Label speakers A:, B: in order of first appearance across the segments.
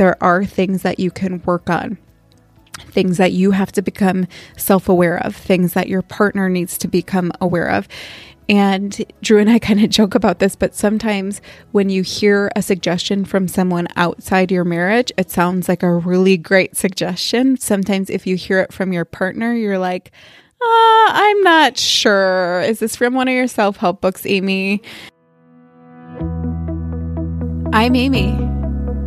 A: there are things that you can work on things that you have to become self aware of, things that your partner needs to become aware of. And Drew and I kind of joke about this, but sometimes when you hear a suggestion from someone outside your marriage, it sounds like a really great suggestion. Sometimes if you hear it from your partner, you're like, uh, I'm not sure. Is this from one of your self help books, Amy? I'm Amy.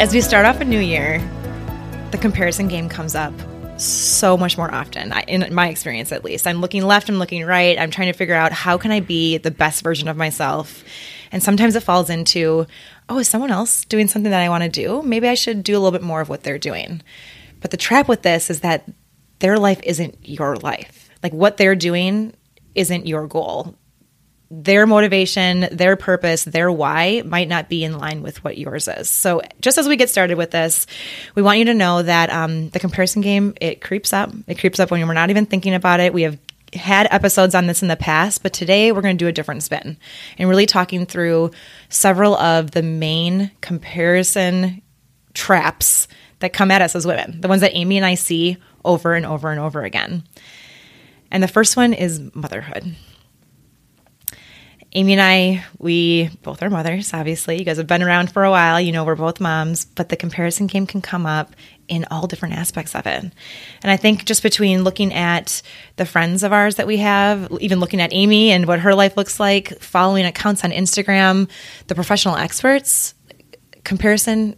B: As we start off a new year, the comparison game comes up so much more often in my experience at least. I'm looking left i'm looking right i'm trying to figure out how can i be the best version of myself. And sometimes it falls into oh is someone else doing something that i want to do? Maybe i should do a little bit more of what they're doing. But the trap with this is that their life isn't your life. Like what they're doing isn't your goal their motivation, their purpose, their why might not be in line with what yours is. So, just as we get started with this, we want you to know that um, the comparison game it creeps up. It creeps up when we're not even thinking about it. We have had episodes on this in the past, but today we're going to do a different spin and really talking through several of the main comparison traps that come at us as women, the ones that Amy and I see over and over and over again. And the first one is motherhood. Amy and I, we both are mothers, obviously. You guys have been around for a while. You know, we're both moms, but the comparison game can come up in all different aspects of it. And I think just between looking at the friends of ours that we have, even looking at Amy and what her life looks like, following accounts on Instagram, the professional experts, comparison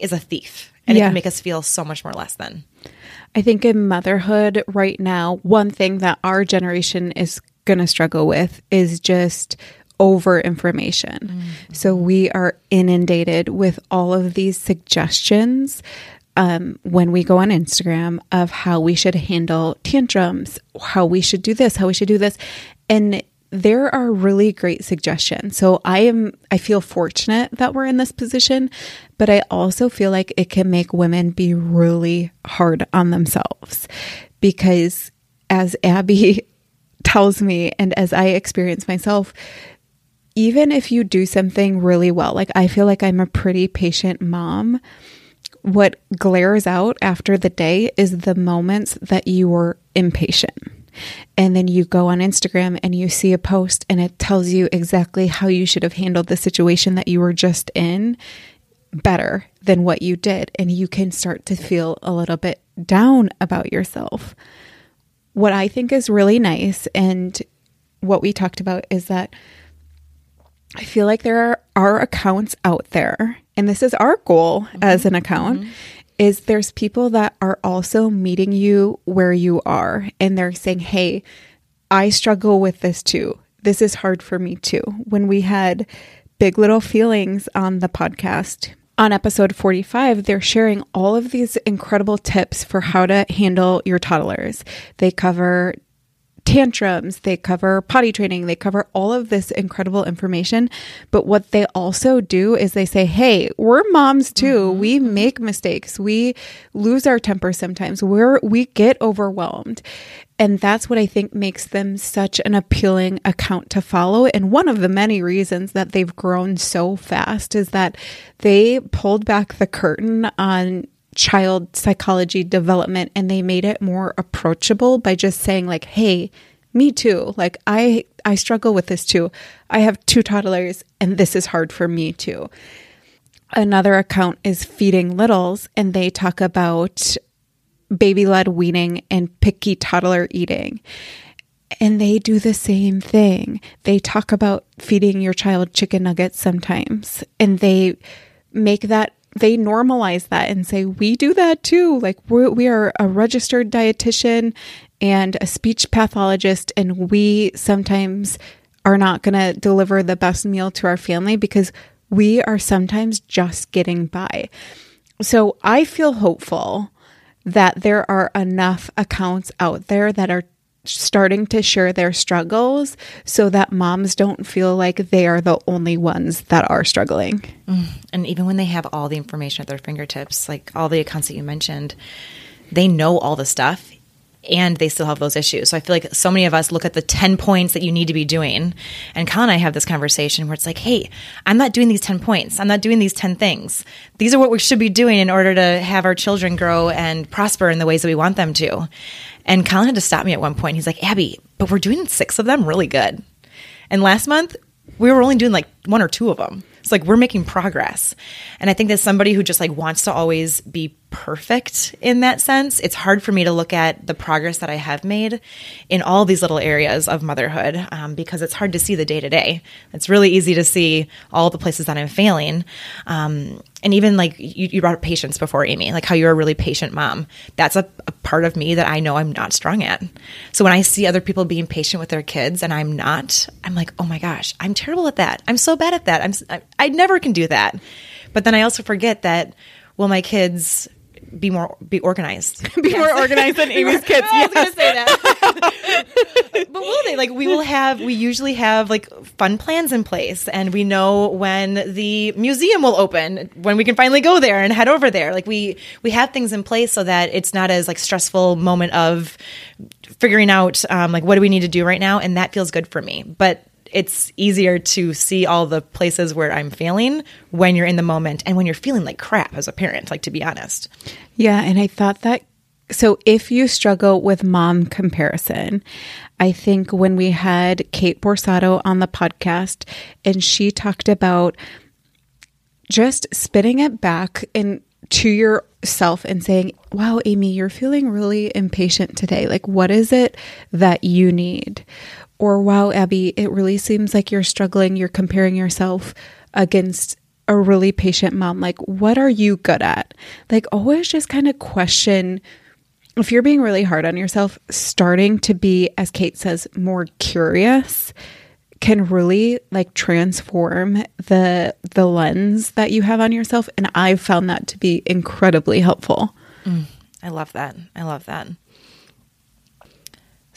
B: is a thief and yeah. it can make us feel so much more less than.
A: I think in motherhood right now, one thing that our generation is going to struggle with is just over information. Mm-hmm. So we are inundated with all of these suggestions um, when we go on Instagram of how we should handle tantrums, how we should do this, how we should do this. And there are really great suggestions. So I am I feel fortunate that we're in this position, but I also feel like it can make women be really hard on themselves because as Abby tells me, and as I experience myself, even if you do something really well, like I feel like I'm a pretty patient mom, what glares out after the day is the moments that you were impatient. And then you go on Instagram and you see a post and it tells you exactly how you should have handled the situation that you were just in better than what you did. And you can start to feel a little bit down about yourself what I think is really nice and what we talked about is that I feel like there are, are accounts out there, and this is our goal mm-hmm. as an account. Mm-hmm. Is there's people that are also meeting you where you are, and they're saying, Hey, I struggle with this too. This is hard for me too. When we had Big Little Feelings on the podcast, on episode 45, they're sharing all of these incredible tips for how to handle your toddlers. They cover tantrums, they cover potty training, they cover all of this incredible information. But what they also do is they say, hey, we're moms too. Mm-hmm. We make mistakes. We lose our temper sometimes. We're we get overwhelmed. And that's what I think makes them such an appealing account to follow. And one of the many reasons that they've grown so fast is that they pulled back the curtain on child psychology development and they made it more approachable by just saying like hey me too. Like i i struggle with this too. I have two toddlers and this is hard for me too. Another account is feeding littles and they talk about baby led weaning and picky toddler eating. And they do the same thing. They talk about feeding your child chicken nuggets sometimes, and they make that they normalize that and say we do that too like we're, we are a registered dietitian and a speech pathologist and we sometimes are not going to deliver the best meal to our family because we are sometimes just getting by so I feel hopeful that there are enough accounts out there that are starting to share their struggles so that moms don't feel like they are the only ones that are struggling. Mm.
B: And even when they have all the information at their fingertips, like all the accounts that you mentioned, they know all the stuff and they still have those issues. So I feel like so many of us look at the 10 points that you need to be doing. And Kyle and I have this conversation where it's like, hey, I'm not doing these 10 points. I'm not doing these 10 things. These are what we should be doing in order to have our children grow and prosper in the ways that we want them to. And Colin had to stop me at one point. He's like, Abby, but we're doing six of them really good. And last month, we were only doing like one or two of them. It's like we're making progress. And I think that somebody who just like wants to always be perfect in that sense, it's hard for me to look at the progress that I have made in all these little areas of motherhood um, because it's hard to see the day to day. It's really easy to see all the places that I'm failing. Um, and even like you, you brought up patience before, Amy, like how you're a really patient mom. That's a, a part of me that I know I'm not strong at. So when I see other people being patient with their kids and I'm not, I'm like, oh my gosh, I'm terrible at that. I'm so bad at that. I'm I, I never can do that. But then I also forget that well, my kids be more be organized.
A: Be more organized than Amy's kids.
B: I was gonna say that. but will they? Like we will have we usually have like fun plans in place and we know when the museum will open, when we can finally go there and head over there. Like we we have things in place so that it's not as like stressful moment of figuring out um, like what do we need to do right now and that feels good for me. But it's easier to see all the places where I'm failing when you're in the moment and when you're feeling like crap as a parent, like to be honest.
A: Yeah. And I thought that so if you struggle with mom comparison, I think when we had Kate Borsato on the podcast and she talked about just spitting it back and to yourself and saying, Wow, Amy, you're feeling really impatient today. Like, what is it that you need? Or, Wow, Abby, it really seems like you're struggling. You're comparing yourself against a really patient mom. Like, what are you good at? Like, always just kind of question if you're being really hard on yourself, starting to be, as Kate says, more curious can really like transform the the lens that you have on yourself and I've found that to be incredibly helpful.
B: Mm, I love that. I love that.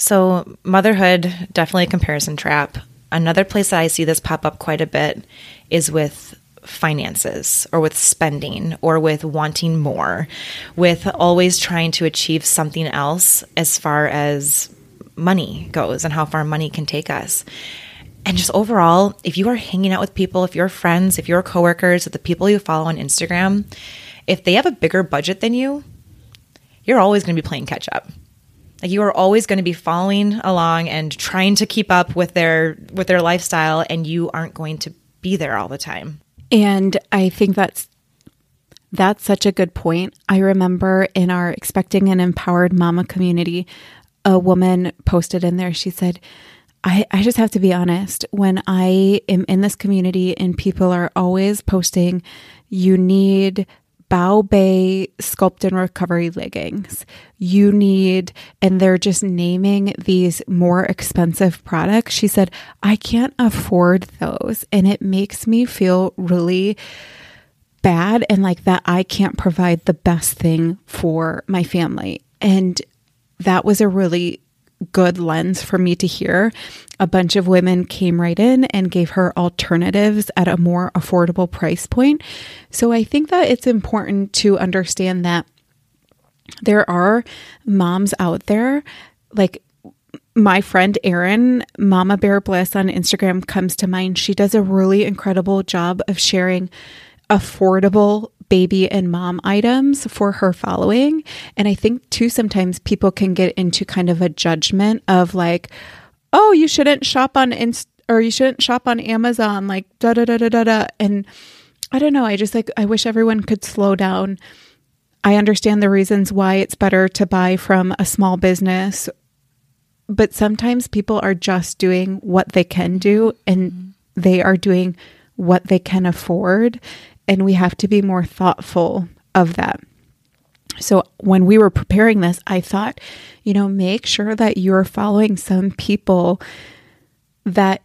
B: So, motherhood definitely a comparison trap. Another place that I see this pop up quite a bit is with finances or with spending or with wanting more, with always trying to achieve something else as far as money goes and how far money can take us. And just overall, if you are hanging out with people, if you're friends, if you're coworkers, if the people you follow on Instagram, if they have a bigger budget than you, you're always going to be playing catch up. Like you are always going to be following along and trying to keep up with their with their lifestyle and you aren't going to be there all the time.
A: And I think that's that's such a good point. I remember in our expecting an empowered mama community, a woman posted in there, she said, I, I just have to be honest. When I am in this community and people are always posting, you need Bow Bay Sculpt and Recovery leggings. You need, and they're just naming these more expensive products. She said, I can't afford those. And it makes me feel really bad and like that I can't provide the best thing for my family. And that was a really good lens for me to hear. A bunch of women came right in and gave her alternatives at a more affordable price point. So I think that it's important to understand that there are moms out there like my friend Erin, Mama Bear Bliss on Instagram comes to mind. She does a really incredible job of sharing affordable baby and mom items for her following. And I think too, sometimes people can get into kind of a judgment of like, oh, you shouldn't shop on Inst or you shouldn't shop on Amazon, like da da da da da da. And I don't know. I just like, I wish everyone could slow down. I understand the reasons why it's better to buy from a small business, but sometimes people are just doing what they can do and mm-hmm. they are doing what they can afford and we have to be more thoughtful of that. So, when we were preparing this, I thought, you know, make sure that you're following some people that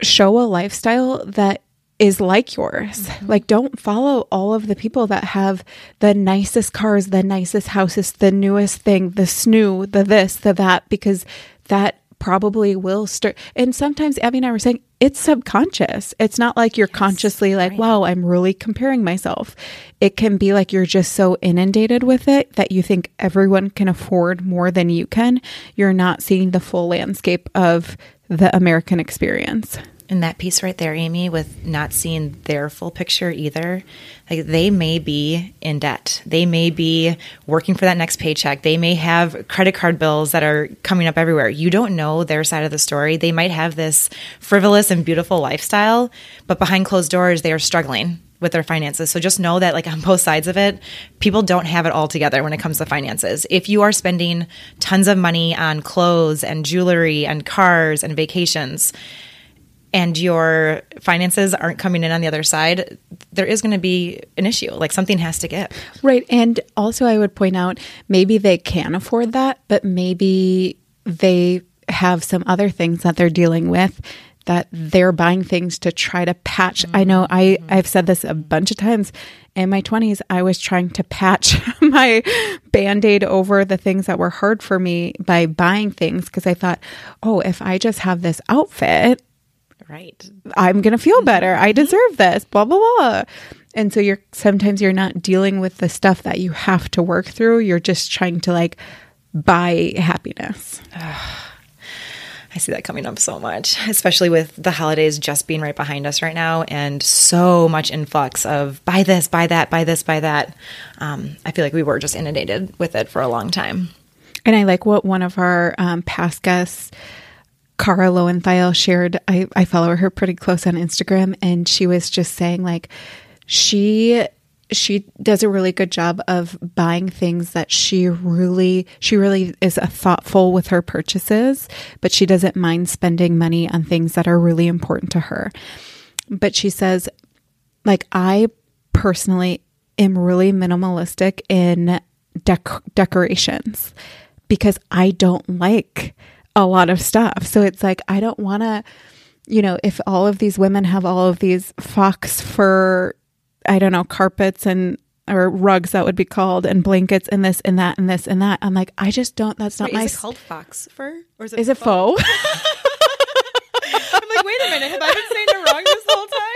A: show a lifestyle that is like yours. Mm-hmm. Like, don't follow all of the people that have the nicest cars, the nicest houses, the newest thing, the snoo, the this, the that, because that probably will start. And sometimes Abby and I were saying it's subconscious. It's not like you're consciously like, wow, I'm really comparing myself. It can be like you're just so inundated with it that you think everyone can afford more than you can. You're not seeing the full landscape of the American experience.
B: And that piece right there, Amy, with not seeing their full picture either, like they may be in debt. They may be working for that next paycheck. They may have credit card bills that are coming up everywhere. You don't know their side of the story. They might have this frivolous and beautiful lifestyle, but behind closed doors, they are struggling with their finances. So just know that like on both sides of it, people don't have it all together when it comes to finances. If you are spending tons of money on clothes and jewelry and cars and vacations, and your finances aren't coming in on the other side, there is going to be an issue. Like something has to give.
A: Right. And also, I would point out maybe they can afford that, but maybe they have some other things that they're dealing with that they're buying things to try to patch. Mm-hmm. I know I, I've said this a bunch of times. In my 20s, I was trying to patch my band aid over the things that were hard for me by buying things because I thought, oh, if I just have this outfit,
B: Right.
A: I'm going to feel better. I deserve this, blah, blah, blah. And so you're sometimes you're not dealing with the stuff that you have to work through. You're just trying to like buy happiness.
B: I see that coming up so much, especially with the holidays just being right behind us right now and so much influx of buy this, buy that, buy this, buy that. Um, I feel like we were just inundated with it for a long time.
A: And I like what one of our um, past guests Cara Lowenthal shared, I, I follow her pretty close on Instagram, and she was just saying like she she does a really good job of buying things that she really she really is thoughtful with her purchases, but she doesn't mind spending money on things that are really important to her. But she says like I personally am really minimalistic in dec- decorations because I don't like a lot of stuff. So it's like, I don't want to, you know, if all of these women have all of these fox fur, I don't know, carpets and or rugs that would be called and blankets and this and that and this and that. I'm like, I just don't. That's not
B: Wait,
A: my.
B: Is it called fox fur
A: or is it? Is it faux?
B: faux? I'm like, wait a minute. Have I been saying it wrong this whole time?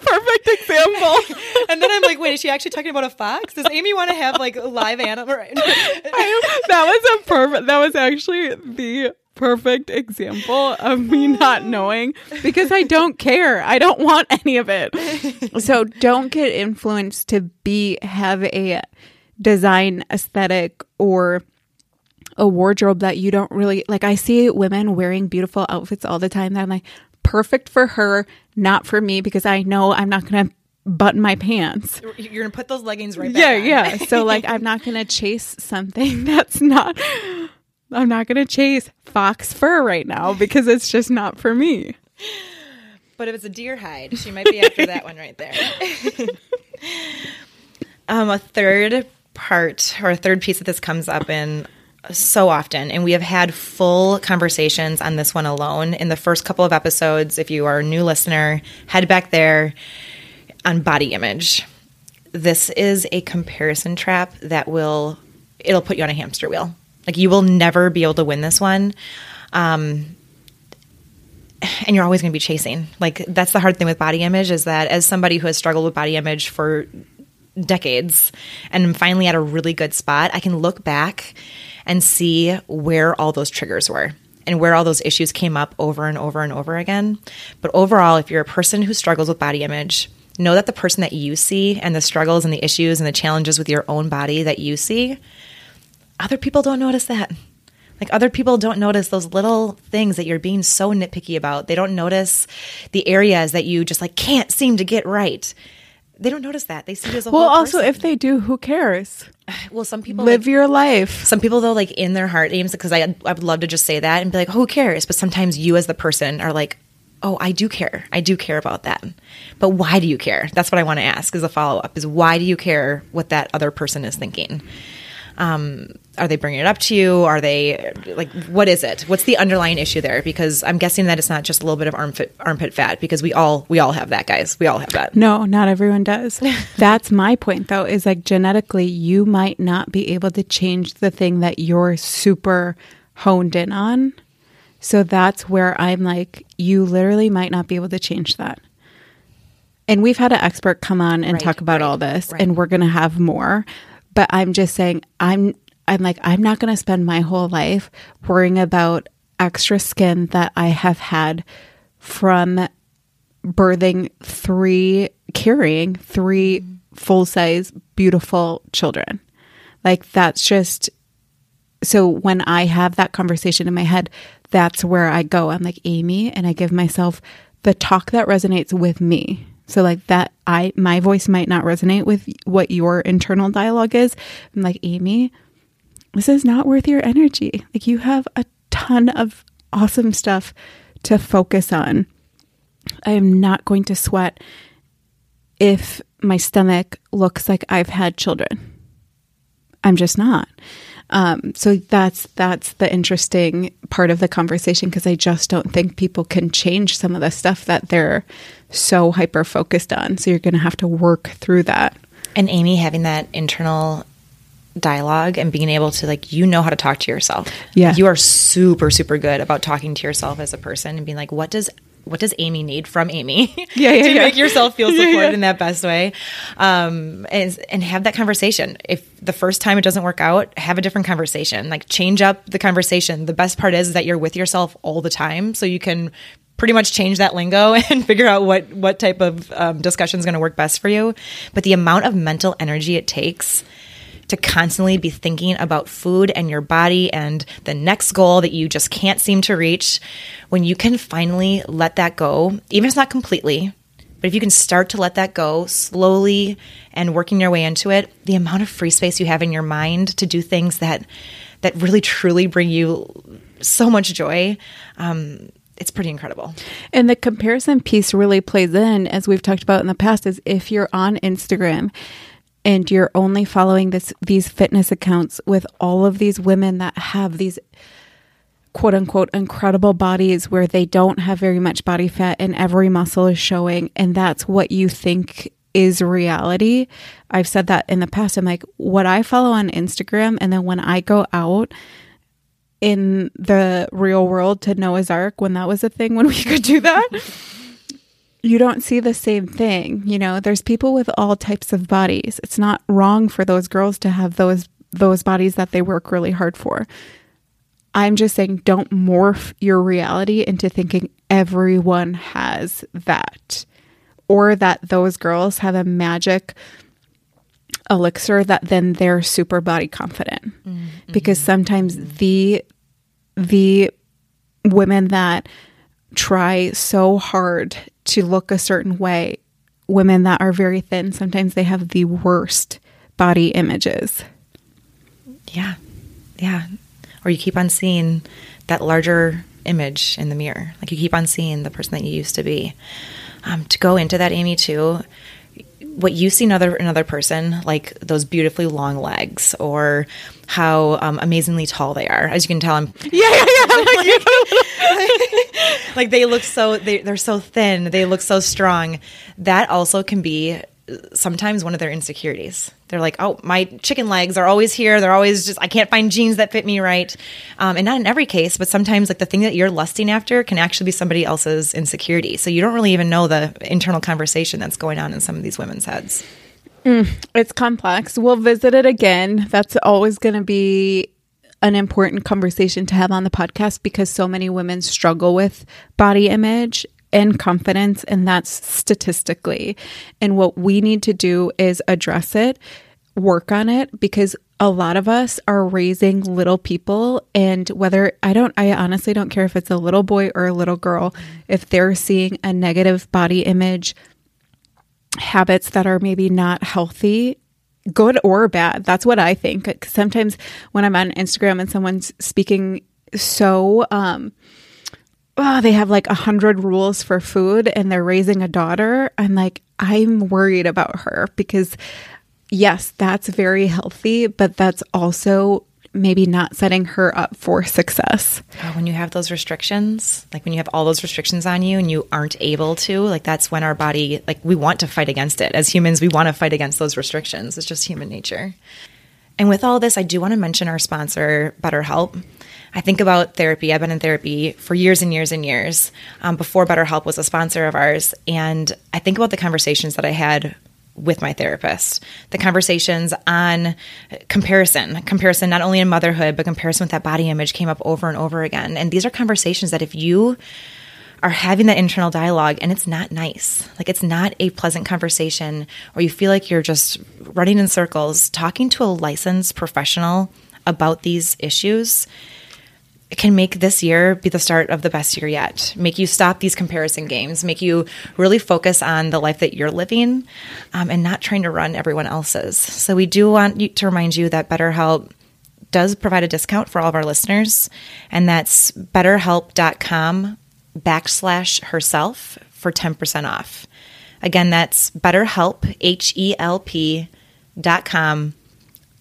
A: Perfect example.
B: and then I'm like, wait, is she actually talking about a fox? Does Amy want to have like a live animal?
A: that was a perfect. That was actually the perfect example of me not knowing because I don't care. I don't want any of it. So don't get influenced to be have a design aesthetic or a wardrobe that you don't really like. I see women wearing beautiful outfits all the time that I'm like, perfect for her, not for me, because I know I'm not going to button my pants.
B: You're gonna put those leggings right
A: Yeah, yeah. So like I'm not gonna chase something that's not I'm not going to chase fox fur right now because it's just not for me.
B: But if it's a deer hide, she might be after that one right there. um, a third part or a third piece that this comes up in so often, and we have had full conversations on this one alone in the first couple of episodes. If you are a new listener, head back there on body image. This is a comparison trap that will it'll put you on a hamster wheel like you will never be able to win this one. Um, and you're always going to be chasing. Like that's the hard thing with body image is that as somebody who has struggled with body image for decades and I'm finally at a really good spot, I can look back and see where all those triggers were and where all those issues came up over and over and over again. But overall, if you're a person who struggles with body image, know that the person that you see and the struggles and the issues and the challenges with your own body that you see other people don't notice that. Like other people don't notice those little things that you're being so nitpicky about. They don't notice the areas that you just like can't seem to get right. They don't notice that. They see it as a whole.
A: well.
B: also,
A: if they do, who cares?
B: Well, some people
A: live
B: like,
A: your life.
B: Some people though, like in their heart aims, because I I would love to just say that and be like, who cares? But sometimes you as the person are like, oh, I do care. I do care about that. But why do you care? That's what I want to ask as a follow up. Is why do you care what that other person is thinking? Um, are they bringing it up to you? Are they like, what is it? What's the underlying issue there? Because I'm guessing that it's not just a little bit of armpit armpit fat because we all we all have that, guys. We all have that.
A: No, not everyone does. That's my point, though, is like genetically, you might not be able to change the thing that you're super honed in on. So that's where I'm like, you literally might not be able to change that. And we've had an expert come on and
B: Right,
A: talk about
B: right,
A: all this,
B: right.
A: and we're going to have more. But I'm just saying, I'm I'm like, I'm not going to spend my whole life worrying about extra skin that I have had from birthing three, carrying three full size, beautiful children. Like, that's just so when I have that conversation in my head, that's where I go. I'm like, Amy, and I give myself the talk that resonates with me. So like that I my voice might not resonate with what your internal dialogue is. I'm like, Amy, this is not worth your energy. Like you have a ton of awesome stuff to focus on. I am not going to sweat if my stomach looks like I've had children. I'm just not. Um, so that's that's the interesting part of the conversation because I just don't think people can change some of the stuff that they're so hyper focused on. So you're going to have to work through that.
B: And Amy having that internal dialogue and being able to like you know how to talk to yourself.
A: Yeah.
B: You are super super good about talking to yourself as a person and being like what does what does Amy need from Amy
A: Yeah, yeah,
B: to
A: yeah.
B: make yourself feel supported
A: yeah.
B: in that best way? Um and and have that conversation. If the first time it doesn't work out, have a different conversation. Like change up the conversation. The best part is that you're with yourself all the time so you can pretty much change that lingo and figure out what what type of um, discussion is going to work best for you. But the amount of mental energy it takes to constantly be thinking about food and your body and the next goal that you just can't seem to reach, when you can finally let that go, even if it's not completely, but if you can start to let that go slowly and working your way into it, the amount of free space you have in your mind to do things that that really truly bring you so much joy, um, it's pretty incredible.
A: And the comparison piece really plays in, as we've talked about in the past, is if you're on Instagram and you're only following this these fitness accounts with all of these women that have these quote unquote incredible bodies where they don't have very much body fat and every muscle is showing and that's what you think is reality. I've said that in the past. I'm like, what I follow on Instagram and then when I go out in the real world to Noah's Ark when that was a thing when we could do that. you don't see the same thing. You know, there's people with all types of bodies. It's not wrong for those girls to have those those bodies that they work really hard for. I'm just saying don't morph your reality into thinking everyone has that or that those girls have a magic elixir that then they're super body confident. Mm-hmm. Because sometimes the the women that try so hard to look a certain way, women that are very thin, sometimes they have the worst body images.
B: Yeah. Yeah. Or you keep on seeing that larger image in the mirror. Like you keep on seeing the person that you used to be. Um, to go into that, Amy, too, what you see in another another person, like those beautifully long legs, or how um, amazingly tall they are. As you can tell, I'm
A: Yeah, yeah, yeah.
B: like they look so they, they're so thin they look so strong that also can be sometimes one of their insecurities. They're like oh my chicken legs are always here. They're always just i can't find jeans that fit me right. Um, and not in every case but sometimes like the thing that you're lusting after can actually be somebody else's insecurity. So you don't really even know the internal conversation that's going on in some of these women's heads.
A: It's complex. We'll visit it again. That's always going to be an important conversation to have on the podcast because so many women struggle with body image and confidence, and that's statistically. And what we need to do is address it, work on it, because a lot of us are raising little people. And whether I don't, I honestly don't care if it's a little boy or a little girl, if they're seeing a negative body image, habits that are maybe not healthy good or bad that's what i think. sometimes when i'm on instagram and someone's speaking so um oh, they have like a hundred rules for food and they're raising a daughter i'm like i'm worried about her because yes, that's very healthy, but that's also maybe not setting her up for success.
B: Oh, when you have those restrictions, like when you have all those restrictions on you and you aren't able to, like that's when our body, like we want to fight against it. As humans, we want to fight against those restrictions. It's just human nature. And with all this, I do want to mention our sponsor, BetterHelp. I think about therapy. I've been in therapy for years and years and years um, before BetterHelp was a sponsor of ours. And I think about the conversations that I had with my therapist, the conversations on comparison, comparison not only in motherhood, but comparison with that body image came up over and over again. And these are conversations that if you are having that internal dialogue and it's not nice, like it's not a pleasant conversation, or you feel like you're just running in circles, talking to a licensed professional about these issues can make this year be the start of the best year yet. Make you stop these comparison games, make you really focus on the life that you're living um, and not trying to run everyone else's. So, we do want to remind you that BetterHelp does provide a discount for all of our listeners, and that's betterhelp.com backslash herself for 10% off. Again, that's betterhelp, H E L P dot com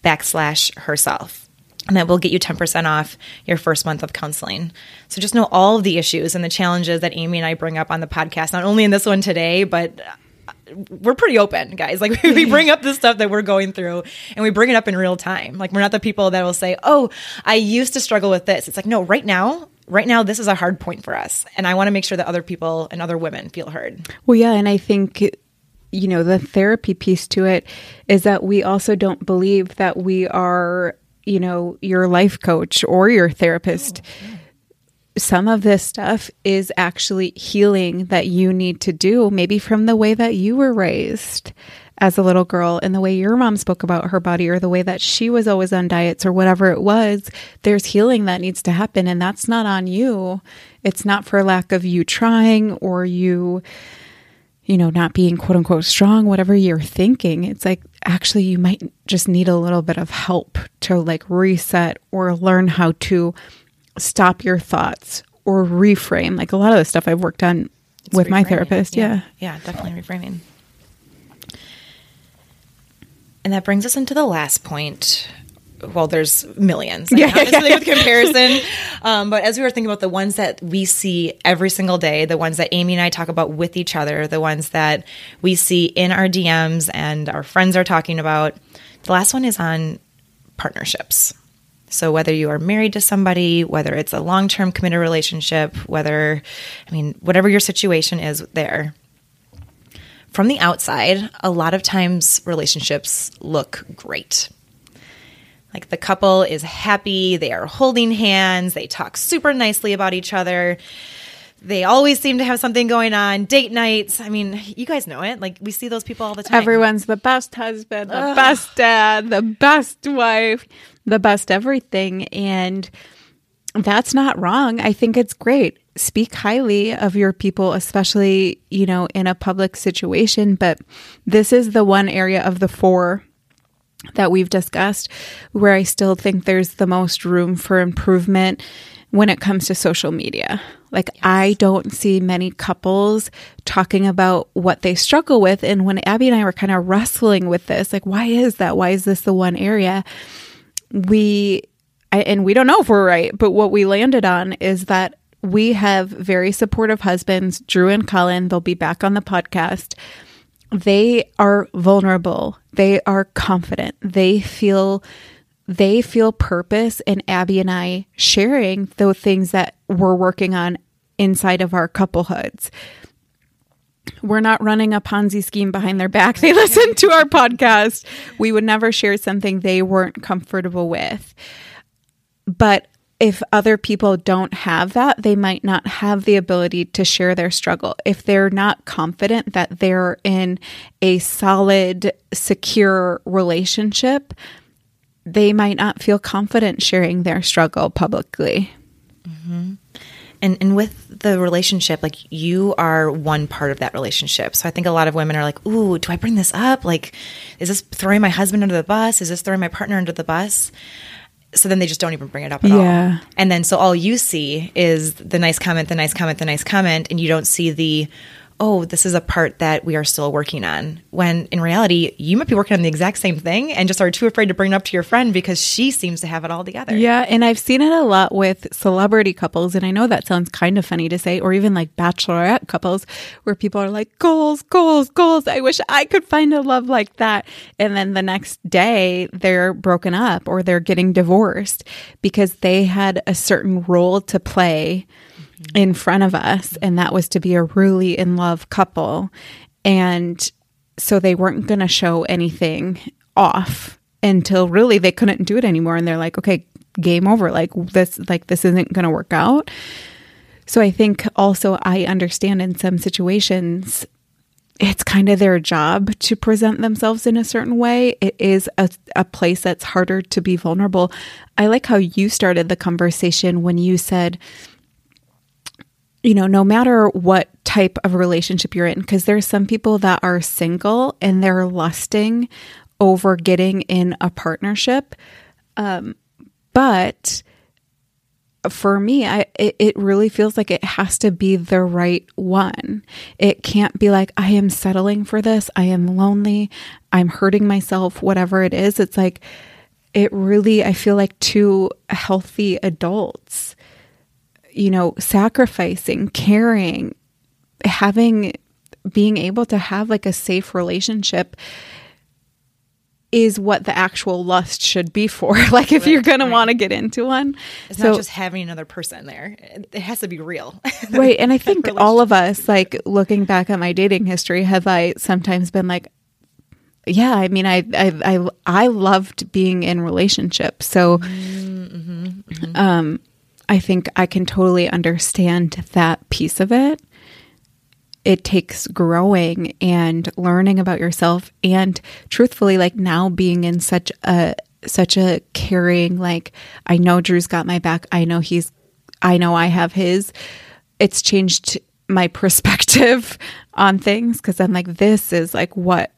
B: backslash herself and that will get you 10% off your first month of counseling. So just know all of the issues and the challenges that Amy and I bring up on the podcast, not only in this one today, but uh, we're pretty open, guys. Like we bring up the stuff that we're going through and we bring it up in real time. Like we're not the people that will say, "Oh, I used to struggle with this." It's like, "No, right now, right now this is a hard point for us." And I want to make sure that other people and other women feel heard.
A: Well, yeah, and I think you know, the therapy piece to it is that we also don't believe that we are you know, your life coach or your therapist. Oh, Some of this stuff is actually healing that you need to do, maybe from the way that you were raised as a little girl and the way your mom spoke about her body or the way that she was always on diets or whatever it was. There's healing that needs to happen, and that's not on you. It's not for lack of you trying or you you know, not being quote unquote strong, whatever you're thinking, it's like actually you might just need a little bit of help to like reset or learn how to stop your thoughts or reframe. Like a lot of the stuff I've worked on it's with my therapist.
B: Yeah. yeah. Yeah, definitely reframing. And that brings us into the last point well, there's millions, yeah, honestly, yeah. with comparison. Um, but as we were thinking about the ones that we see every single day, the ones that Amy and I talk about with each other, the ones that we see in our DMs and our friends are talking about, the last one is on partnerships. So whether you are married to somebody, whether it's a long-term committed relationship, whether, I mean, whatever your situation is there, from the outside, a lot of times relationships look great. Like the couple is happy, they are holding hands, they talk super nicely about each other. They always seem to have something going on. Date nights. I mean, you guys know it. Like we see those people all the time.
A: Everyone's the best husband, the Ugh. best dad, the best wife, the best everything. And that's not wrong. I think it's great. Speak highly of your people, especially, you know, in a public situation. But this is the one area of the four that we've discussed where I still think there's the most room for improvement when it comes to social media. Like, yes. I don't see many couples talking about what they struggle with. And when Abby and I were kind of wrestling with this, like, why is that? Why is this the one area? We, and we don't know if we're right, but what we landed on is that we have very supportive husbands, Drew and Colin. They'll be back on the podcast they are vulnerable. They are confident. They feel they feel purpose and Abby and I sharing the things that we're working on inside of our couplehoods. We're not running a Ponzi scheme behind their back. They listen to our podcast. We would never share something they weren't comfortable with. But if other people don't have that, they might not have the ability to share their struggle. If they're not confident that they're in a solid, secure relationship, they might not feel confident sharing their struggle publicly.
B: Mm-hmm. And, and with the relationship, like you are one part of that relationship. So I think a lot of women are like, ooh, do I bring this up? Like, is this throwing my husband under the bus? Is this throwing my partner under the bus? so then they just don't even bring it up at yeah. all. And then so all you see is the nice comment, the nice comment, the nice comment, and you don't see the oh, this is a part that we are still working on. When in reality, you might be working on the exact same thing and just are too afraid to bring it up to your friend because she seems to have it all together.
A: Yeah, and I've seen it a lot with celebrity couples, and I know that sounds kind of funny to say, or even like bachelorette couples, where people are like, goals, goals, goals. I wish I could find a love like that. And then the next day, they're broken up or they're getting divorced because they had a certain role to play in front of us, and that was to be a really in love couple. And so they weren't going to show anything off until really they couldn't do it anymore. And they're like, okay, game over. Like this, like this isn't going to work out. So I think also I understand in some situations it's kind of their job to present themselves in a certain way. It is a, a place that's harder to be vulnerable. I like how you started the conversation when you said, you know, no matter what type of relationship you're in, because there's some people that are single and they're lusting over getting in a partnership. Um, but for me, I it, it really feels like it has to be the right one. It can't be like I am settling for this. I am lonely. I'm hurting myself. Whatever it is, it's like it really. I feel like two healthy adults you know, sacrificing, caring, having, being able to have like a safe relationship is what the actual lust should be for. like if right, you're going right. to want to get into one.
B: It's so, not just having another person there. It has to be real.
A: right. And I think all of us like looking back at my dating history have I sometimes been like yeah, I mean I I I, I loved being in relationships. So mm-hmm, mm-hmm. um I think I can totally understand that piece of it. It takes growing and learning about yourself and truthfully like now being in such a such a caring like I know Drew's got my back. I know he's I know I have his. It's changed my perspective on things cuz I'm like this is like what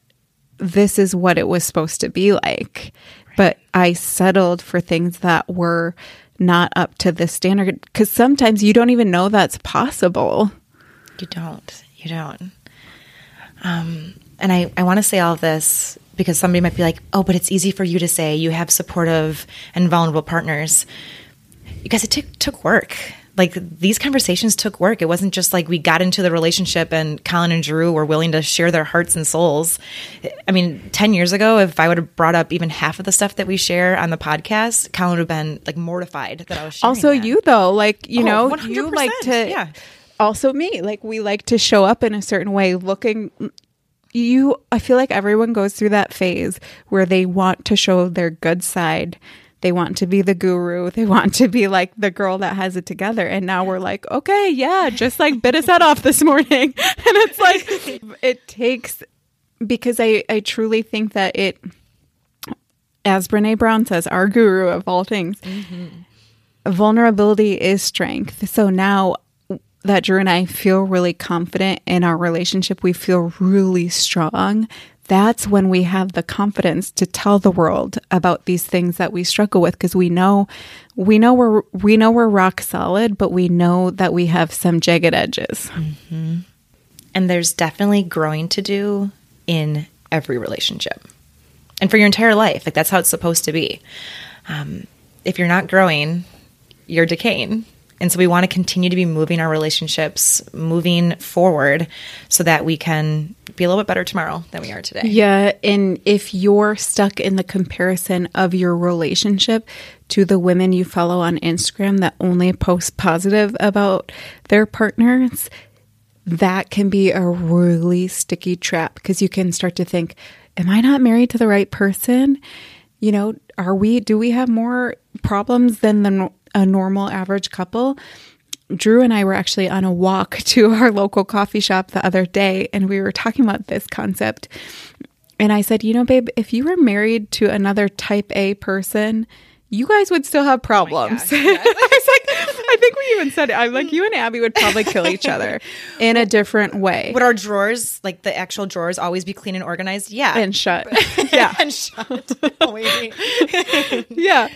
A: this is what it was supposed to be like. But I settled for things that were not up to the standard because sometimes you don't even know that's possible.
B: You don't. You don't. Um, and I, I want to say all this because somebody might be like, oh, but it's easy for you to say you have supportive and vulnerable partners. Because it took, took work like these conversations took work. It wasn't just like we got into the relationship and Colin and Drew were willing to share their hearts and souls. I mean, 10 years ago, if I would have brought up even half of the stuff that we share on the podcast, Colin would have been like mortified that I was
A: Also,
B: that.
A: you though, like, you oh, know, 100%. you like to, yeah. also me, like we like to show up in a certain way looking you i feel like everyone goes through that phase where they want to show their good side they want to be the guru. They want to be like the girl that has it together. And now we're like, okay, yeah, just like bit his head off this morning. And it's like, it takes, because I, I truly think that it, as Brene Brown says, our guru of all things, mm-hmm. vulnerability is strength. So now that Drew and I feel really confident in our relationship, we feel really strong that's when we have the confidence to tell the world about these things that we struggle with because we know we know we're we know we're rock solid but we know that we have some jagged edges. Mm-hmm.
B: and there's definitely growing to do in every relationship and for your entire life. Like that's how it's supposed to be. Um, if you're not growing you're decaying and so we want to continue to be moving our relationships, moving forward so that we can be a little bit better tomorrow than we are today.
A: Yeah. And if you're stuck in the comparison of your relationship to the women you follow on Instagram that only post positive about their partners, that can be a really sticky trap because you can start to think, Am I not married to the right person? You know, are we, do we have more problems than the a normal average couple. Drew and I were actually on a walk to our local coffee shop the other day and we were talking about this concept. And I said, you know, babe, if you were married to another type A person, you guys would still have oh problems. Oh yes. I think we even said it. I'm like, you and Abby would probably kill each other in a different way.
B: Would our drawers, like the actual drawers, always be clean and organized? Yeah.
A: And shut. yeah.
B: and shut.
A: yeah.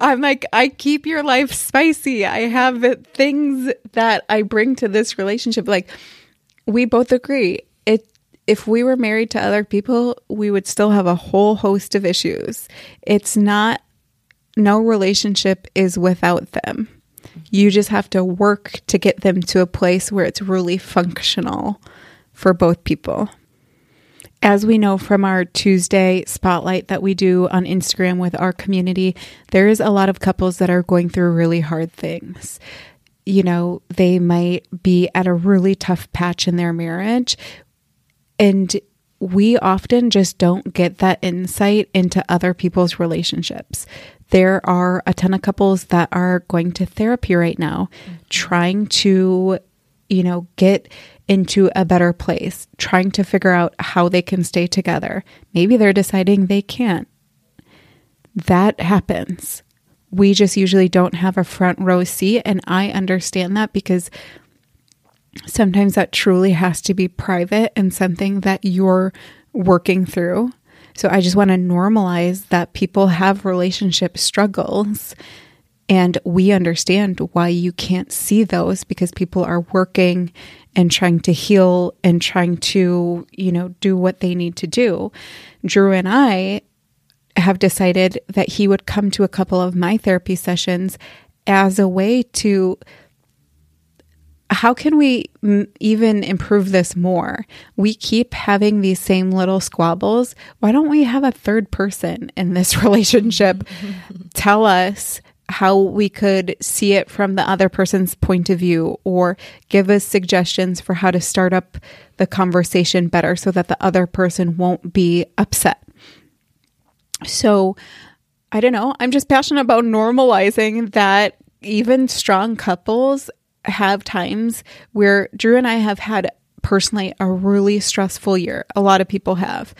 A: I'm like, I keep your life spicy. I have things that I bring to this relationship. Like, we both agree it if we were married to other people, we would still have a whole host of issues. It's not no relationship is without them. You just have to work to get them to a place where it's really functional for both people. As we know from our Tuesday spotlight that we do on Instagram with our community, there is a lot of couples that are going through really hard things. You know, they might be at a really tough patch in their marriage. And we often just don't get that insight into other people's relationships. There are a ton of couples that are going to therapy right now, mm-hmm. trying to, you know, get into a better place, trying to figure out how they can stay together. Maybe they're deciding they can't. That happens. We just usually don't have a front row seat. And I understand that because sometimes that truly has to be private and something that you're working through. So I just want to normalize that people have relationship struggles and we understand why you can't see those because people are working and trying to heal and trying to, you know, do what they need to do. Drew and I have decided that he would come to a couple of my therapy sessions as a way to how can we m- even improve this more? We keep having these same little squabbles. Why don't we have a third person in this relationship tell us how we could see it from the other person's point of view or give us suggestions for how to start up the conversation better so that the other person won't be upset. So, I don't know. I'm just passionate about normalizing that even strong couples have times where Drew and I have had personally a really stressful year. A lot of people have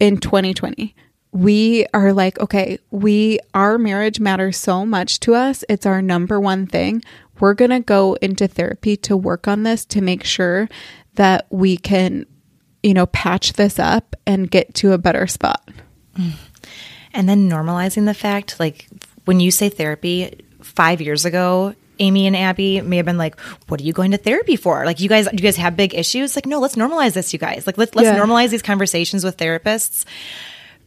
A: in 2020 we are like, okay, we, our marriage matters so much to us. It's our number one thing. We're going to go into therapy to work on this to make sure that we can, you know, patch this up and get to a better spot.
B: And then normalizing the fact, like when you say therapy, five years ago, Amy and Abby may have been like, "What are you going to therapy for? Like, you guys, you guys have big issues. Like, no, let's normalize this, you guys. Like, let's let's yeah. normalize these conversations with therapists."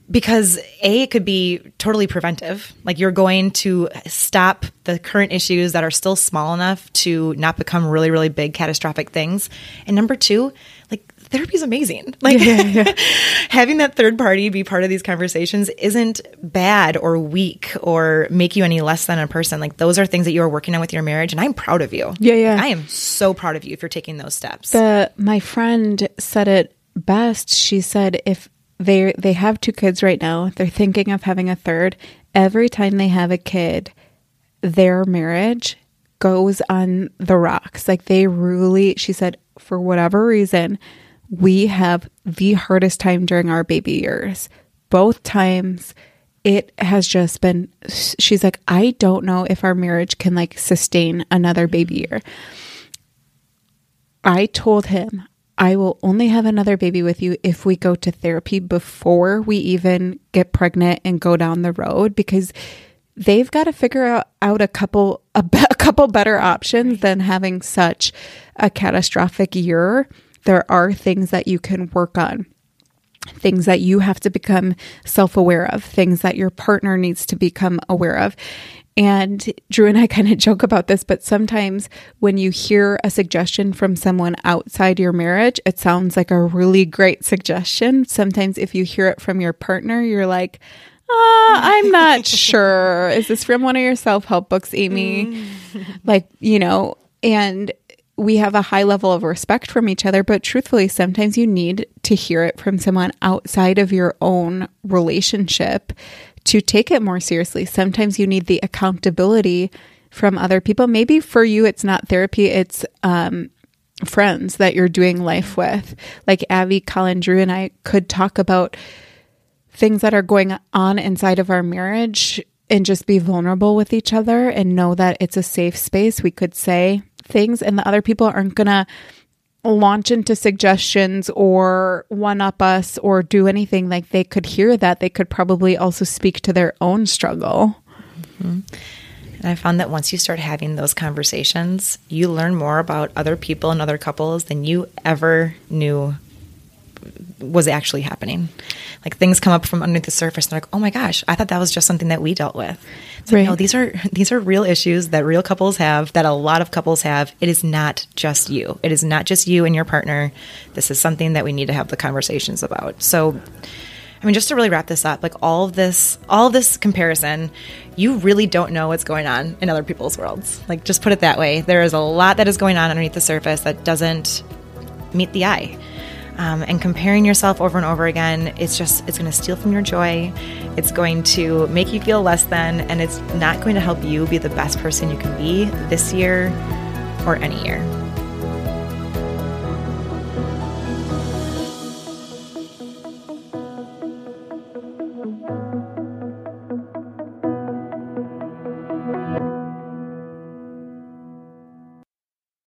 B: because a it could be totally preventive like you're going to stop the current issues that are still small enough to not become really really big catastrophic things and number two like therapy is amazing like yeah, yeah, having that third party be part of these conversations isn't bad or weak or make you any less than a person like those are things that you are working on with your marriage and i'm proud of you
A: yeah yeah
B: i am so proud of you if you're taking those steps
A: the my friend said it best she said if they they have two kids right now. They're thinking of having a third. Every time they have a kid, their marriage goes on the rocks. Like they really she said for whatever reason, we have the hardest time during our baby years. Both times it has just been she's like I don't know if our marriage can like sustain another baby mm-hmm. year. I told him I will only have another baby with you if we go to therapy before we even get pregnant and go down the road because they've got to figure out, out a couple a, be- a couple better options than having such a catastrophic year. There are things that you can work on. Things that you have to become self aware of, things that your partner needs to become aware of. And Drew and I kind of joke about this, but sometimes when you hear a suggestion from someone outside your marriage, it sounds like a really great suggestion. Sometimes if you hear it from your partner, you're like, uh, I'm not sure. Is this from one of your self help books, Amy? Mm. like, you know, and we have a high level of respect from each other, but truthfully, sometimes you need to hear it from someone outside of your own relationship to take it more seriously. Sometimes you need the accountability from other people. Maybe for you, it's not therapy, it's um, friends that you're doing life with. Like Abby, Colin, Drew, and I could talk about things that are going on inside of our marriage and just be vulnerable with each other and know that it's a safe space. We could say things, and the other people aren't going to launch into suggestions or one up us or do anything like they could hear that they could probably also speak to their own struggle
B: mm-hmm. And I found that once you start having those conversations, you learn more about other people and other couples than you ever knew was actually happening. Like things come up from underneath the surface and they're like, oh my gosh, I thought that was just something that we dealt with. So right. no, these are these are real issues that real couples have, that a lot of couples have. It is not just you. It is not just you and your partner. This is something that we need to have the conversations about. So I mean, just to really wrap this up, like all of this, all of this comparison, you really don't know what's going on in other people's worlds. Like, just put it that way. There is a lot that is going on underneath the surface that doesn't meet the eye. Um, and comparing yourself over and over again, it's just, it's going to steal from your joy. It's going to make you feel less than, and it's not going to help you be the best person you can be this year or any year.